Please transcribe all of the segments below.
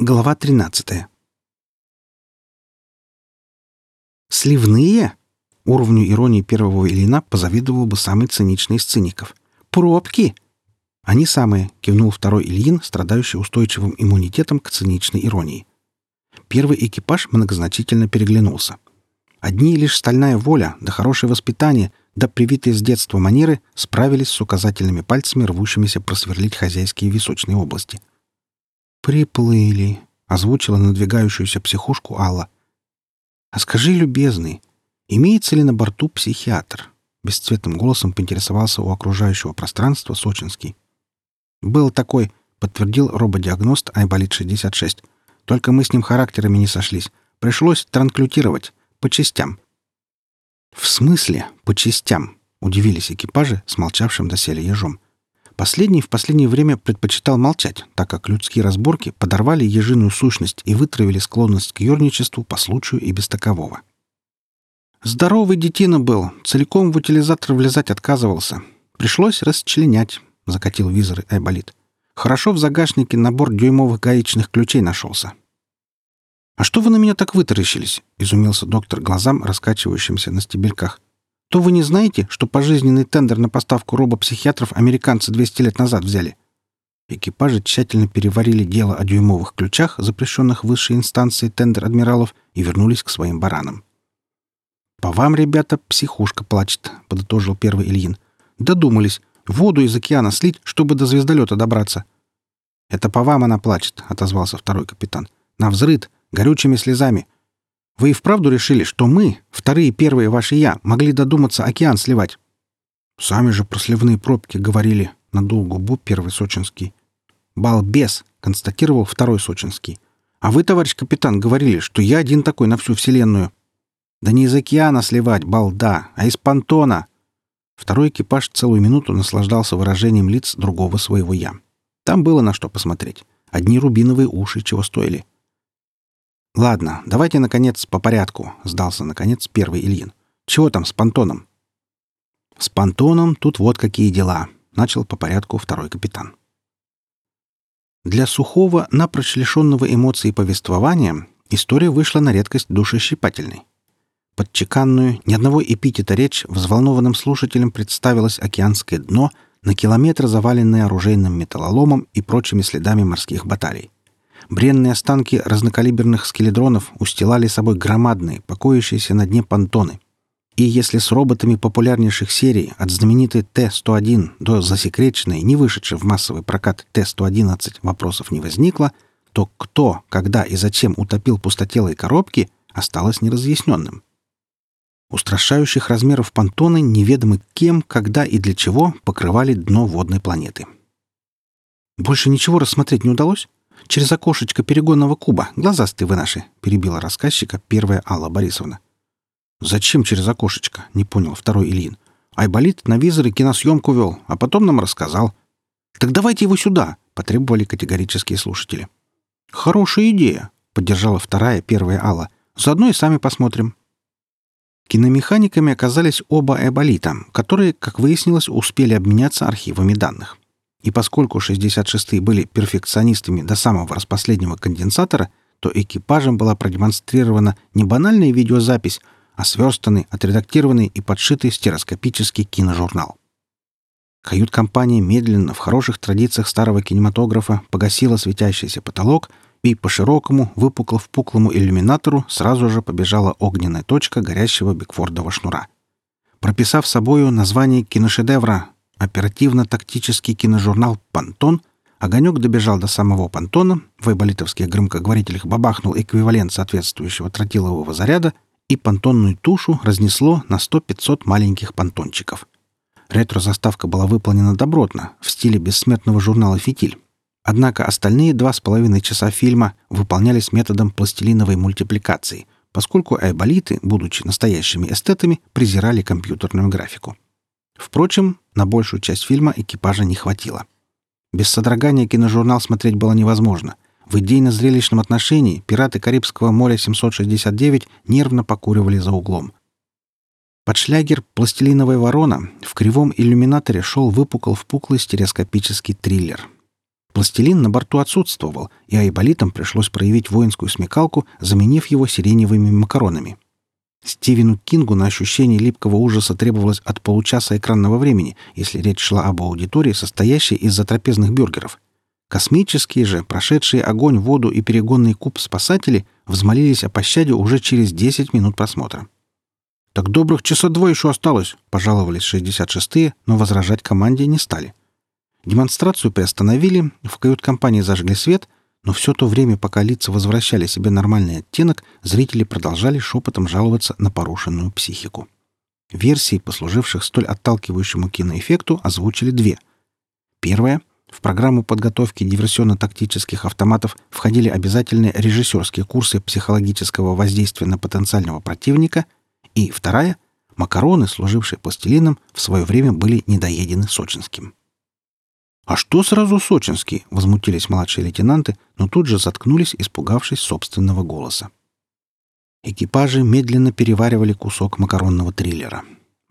Глава 13. «Сливные?» Уровню иронии первого Ильина позавидовал бы самый циничный из циников. «Пробки!» «Они самые», — кивнул второй Ильин, страдающий устойчивым иммунитетом к циничной иронии. Первый экипаж многозначительно переглянулся. Одни лишь стальная воля, да хорошее воспитание, да привитые с детства манеры справились с указательными пальцами, рвущимися просверлить хозяйские височные области — «Приплыли», — озвучила надвигающуюся психушку Алла. «А скажи, любезный, имеется ли на борту психиатр?» Бесцветным голосом поинтересовался у окружающего пространства Сочинский. «Был такой», — подтвердил рободиагност Айболит-66. «Только мы с ним характерами не сошлись. Пришлось транклютировать. По частям». «В смысле по частям?» — удивились экипажи, смолчавшим доселе ежом. Последний в последнее время предпочитал молчать, так как людские разборки подорвали ежиную сущность и вытравили склонность к юрничеству по случаю и без такового. Здоровый детина был, целиком в утилизатор влезать отказывался. Пришлось расчленять, — закатил визор Айболит. Хорошо в загашнике набор дюймовых гаечных ключей нашелся. «А что вы на меня так вытаращились?» — изумился доктор глазам, раскачивающимся на стебельках то вы не знаете, что пожизненный тендер на поставку робопсихиатров американцы 200 лет назад взяли? Экипажи тщательно переварили дело о дюймовых ключах, запрещенных высшей инстанцией тендер адмиралов, и вернулись к своим баранам. «По вам, ребята, психушка плачет», — подытожил первый Ильин. «Додумались. Воду из океана слить, чтобы до звездолета добраться». «Это по вам она плачет», — отозвался второй капитан. «На взрыд, горючими слезами. Вы и вправду решили, что мы, вторые первые ваши «я», могли додуматься океан сливать?» «Сами же про сливные пробки говорили», — надул губу первый сочинский. «Балбес», — констатировал второй сочинский. «А вы, товарищ капитан, говорили, что я один такой на всю Вселенную». «Да не из океана сливать, балда, а из понтона!» Второй экипаж целую минуту наслаждался выражением лиц другого своего «я». Там было на что посмотреть. Одни рубиновые уши чего стоили. «Ладно, давайте, наконец, по порядку», — сдался, наконец, первый Ильин. «Чего там с понтоном?» «С понтоном тут вот какие дела», — начал по порядку второй капитан. Для сухого, напрочь лишенного эмоций повествования, история вышла на редкость душещипательной. Под чеканную, ни одного эпитета речь взволнованным слушателям представилось океанское дно, на километр заваленное оружейным металлоломом и прочими следами морских баталий. Бренные останки разнокалиберных скеледронов устилали собой громадные, покоящиеся на дне понтоны. И если с роботами популярнейших серий от знаменитой Т-101 до засекреченной, не вышедшей в массовый прокат Т-111 вопросов не возникло, то кто, когда и зачем утопил пустотелые коробки, осталось неразъясненным. Устрашающих размеров понтоны неведомы кем, когда и для чего покрывали дно водной планеты. Больше ничего рассмотреть не удалось? Через окошечко перегонного куба. Глазастые вы наши!» — перебила рассказчика первая Алла Борисовна. «Зачем через окошечко?» — не понял второй Ильин. «Айболит на визоре киносъемку вел, а потом нам рассказал». «Так давайте его сюда!» — потребовали категорические слушатели. «Хорошая идея!» — поддержала вторая, первая Алла. «Заодно и сами посмотрим». Киномеханиками оказались оба Айболита, которые, как выяснилось, успели обменяться архивами данных. И поскольку 66-е были перфекционистами до самого распоследнего конденсатора, то экипажем была продемонстрирована не банальная видеозапись, а сверстанный, отредактированный и подшитый стереоскопический киножурнал. Кают-компания медленно, в хороших традициях старого кинематографа, погасила светящийся потолок и по широкому, выпукло-впуклому иллюминатору сразу же побежала огненная точка горящего Бигфордова шнура. Прописав собою название киношедевра Оперативно-тактический киножурнал «Пантон» Огонек добежал до самого понтона, в айболитовских громкоговорителях бабахнул эквивалент соответствующего тротилового заряда, и понтонную тушу разнесло на 100-500 маленьких понтончиков. Ретро-заставка была выполнена добротно, в стиле бессмертного журнала «Фитиль». Однако остальные два с половиной часа фильма выполнялись методом пластилиновой мультипликации, поскольку айболиты, будучи настоящими эстетами, презирали компьютерную графику. Впрочем, на большую часть фильма экипажа не хватило. Без содрогания киножурнал смотреть было невозможно. В идейно-зрелищном отношении пираты Карибского моря 769 нервно покуривали за углом. Под шлягер «Пластилиновая ворона» в кривом иллюминаторе шел выпукл-впуклый стереоскопический триллер. Пластилин на борту отсутствовал, и айболитам пришлось проявить воинскую смекалку, заменив его сиреневыми макаронами. Стивену Кингу на ощущение липкого ужаса требовалось от получаса экранного времени, если речь шла об аудитории, состоящей из затрапезных бюргеров. Космические же, прошедшие огонь, воду и перегонный куб спасатели, взмолились о пощаде уже через 10 минут просмотра. «Так добрых часа два еще осталось», — пожаловались 66-е, но возражать команде не стали. Демонстрацию приостановили, в кают-компании зажгли свет, но все то время, пока лица возвращали себе нормальный оттенок, зрители продолжали шепотом жаловаться на порушенную психику. Версии, послуживших столь отталкивающему киноэффекту, озвучили две. Первая — в программу подготовки диверсионно-тактических автоматов входили обязательные режиссерские курсы психологического воздействия на потенциального противника, и вторая — макароны, служившие пластилином, в свое время были недоедены сочинским. «А что сразу сочинский?» — возмутились младшие лейтенанты, но тут же заткнулись, испугавшись собственного голоса. Экипажи медленно переваривали кусок макаронного триллера.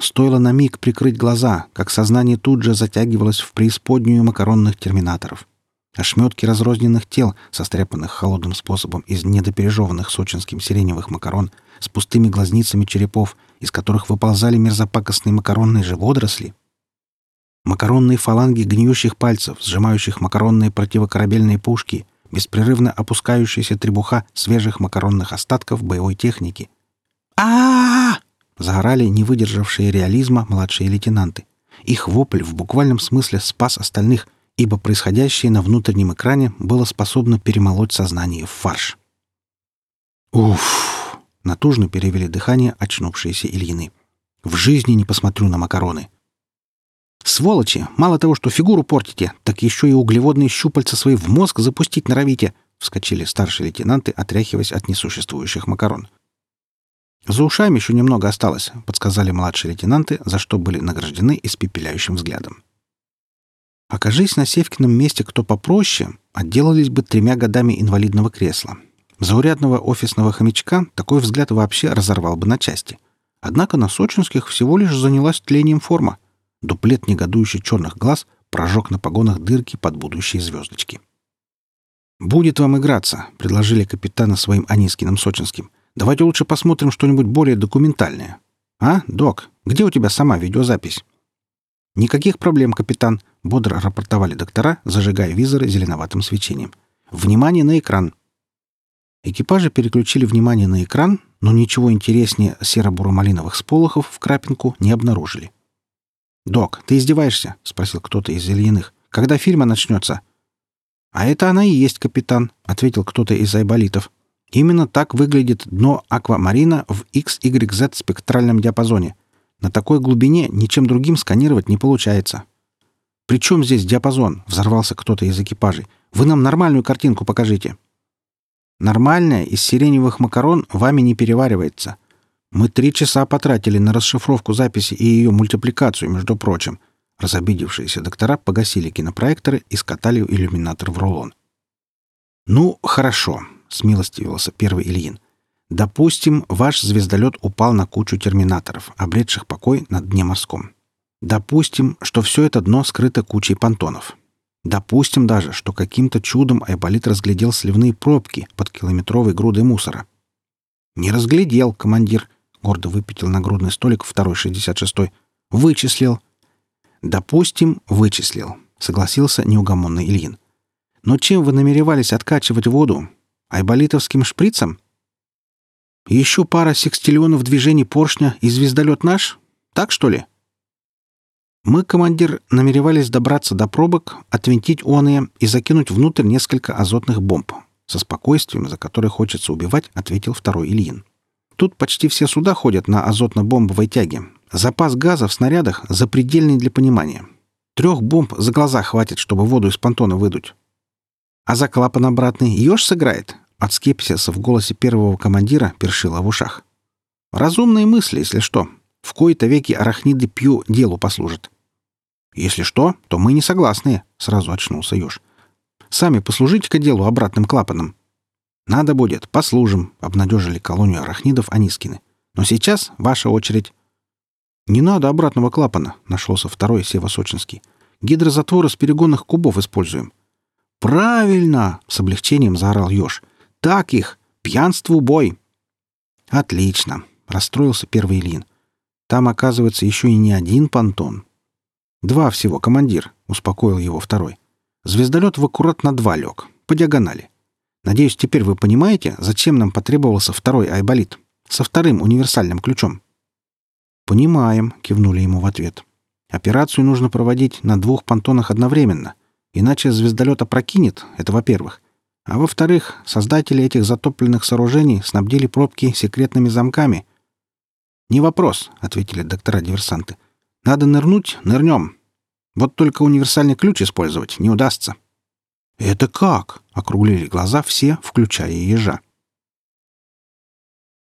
Стоило на миг прикрыть глаза, как сознание тут же затягивалось в преисподнюю макаронных терминаторов. Ошметки разрозненных тел, состряпанных холодным способом из недопережеванных сочинским сиреневых макарон, с пустыми глазницами черепов, из которых выползали мерзопакостные макаронные же водоросли — Макаронные фаланги гниющих пальцев, сжимающих макаронные противокорабельные пушки, беспрерывно опускающаяся требуха свежих макаронных остатков боевой техники. а Загорали не выдержавшие реализма младшие лейтенанты. Их вопль в буквальном смысле спас остальных, ибо происходящее на внутреннем экране было способно перемолоть сознание в фарш. «Уф!» — натужно перевели дыхание очнувшиеся Ильины. «В жизни не посмотрю на макароны!» «Сволочи! Мало того, что фигуру портите, так еще и углеводные щупальца свои в мозг запустить норовите!» — вскочили старшие лейтенанты, отряхиваясь от несуществующих макарон. «За ушами еще немного осталось», — подсказали младшие лейтенанты, за что были награждены испепеляющим взглядом. Окажись на Севкином месте кто попроще, отделались бы тремя годами инвалидного кресла. Заурядного офисного хомячка такой взгляд вообще разорвал бы на части. Однако на сочинских всего лишь занялась тлением форма — Дуплет негодующий черных глаз прожег на погонах дырки под будущие звездочки. «Будет вам играться», — предложили капитана своим Анискиным Сочинским. «Давайте лучше посмотрим что-нибудь более документальное». «А, док, где у тебя сама видеозапись?» «Никаких проблем, капитан», — бодро рапортовали доктора, зажигая визоры зеленоватым свечением. «Внимание на экран!» Экипажи переключили внимание на экран, но ничего интереснее серо-буро-малиновых сполохов в крапинку не обнаружили. «Док, ты издеваешься?» — спросил кто-то из Ильиных. «Когда фильма начнется?» «А это она и есть, капитан», — ответил кто-то из айболитов. «Именно так выглядит дно аквамарина в XYZ спектральном диапазоне. На такой глубине ничем другим сканировать не получается». «При чем здесь диапазон?» — взорвался кто-то из экипажей. «Вы нам нормальную картинку покажите». «Нормальная из сиреневых макарон вами не переваривается. Мы три часа потратили на расшифровку записи и ее мультипликацию, между прочим. Разобидевшиеся доктора погасили кинопроекторы и скатали иллюминатор в рулон. «Ну, хорошо», — смилостивился первый Ильин. «Допустим, ваш звездолет упал на кучу терминаторов, обретших покой на дне морском. Допустим, что все это дно скрыто кучей понтонов. Допустим даже, что каким-то чудом Айболит разглядел сливные пробки под километровой грудой мусора. Не разглядел, командир, гордо выпятил нагрудный столик второй шестьдесят шестой. Вычислил. Допустим, вычислил, согласился неугомонный Ильин. Но чем вы намеревались откачивать воду? Айболитовским шприцем? Еще пара секстиллионов движений поршня и звездолет наш? Так что ли? Мы, командир, намеревались добраться до пробок, отвинтить оные и закинуть внутрь несколько азотных бомб. Со спокойствием, за которое хочется убивать, ответил второй Ильин. Тут почти все суда ходят на азотно-бомбовой тяге. Запас газа в снарядах запредельный для понимания. Трех бомб за глаза хватит, чтобы воду из понтона выдуть. А за клапан обратный еж сыграет? От скепсиса в голосе первого командира першило в ушах. Разумные мысли, если что. В кои-то веки арахниды пью делу послужат. Если что, то мы не согласны, сразу очнулся еж. Сами послужите-ка делу обратным клапаном. «Надо будет, послужим», — обнадежили колонию арахнидов Анискины. «Но сейчас ваша очередь». «Не надо обратного клапана», — нашелся второй Севасочинский. «Гидрозатворы с перегонных кубов используем». «Правильно!» — с облегчением заорал Ёж. «Так их! Пьянству бой!» «Отлично!» — расстроился первый Ильин. «Там, оказывается, еще и не один понтон». «Два всего, командир», — успокоил его второй. «Звездолет в аккурат на два лег, по диагонали. Надеюсь, теперь вы понимаете, зачем нам потребовался второй айболит со вторым универсальным ключом?» «Понимаем», — кивнули ему в ответ. «Операцию нужно проводить на двух понтонах одновременно, иначе звездолет опрокинет, это во-первых. А во-вторых, создатели этих затопленных сооружений снабдили пробки секретными замками. «Не вопрос», — ответили доктора-диверсанты. «Надо нырнуть — нырнем. Вот только универсальный ключ использовать не удастся». «Это как?» — округлили глаза все, включая ежа.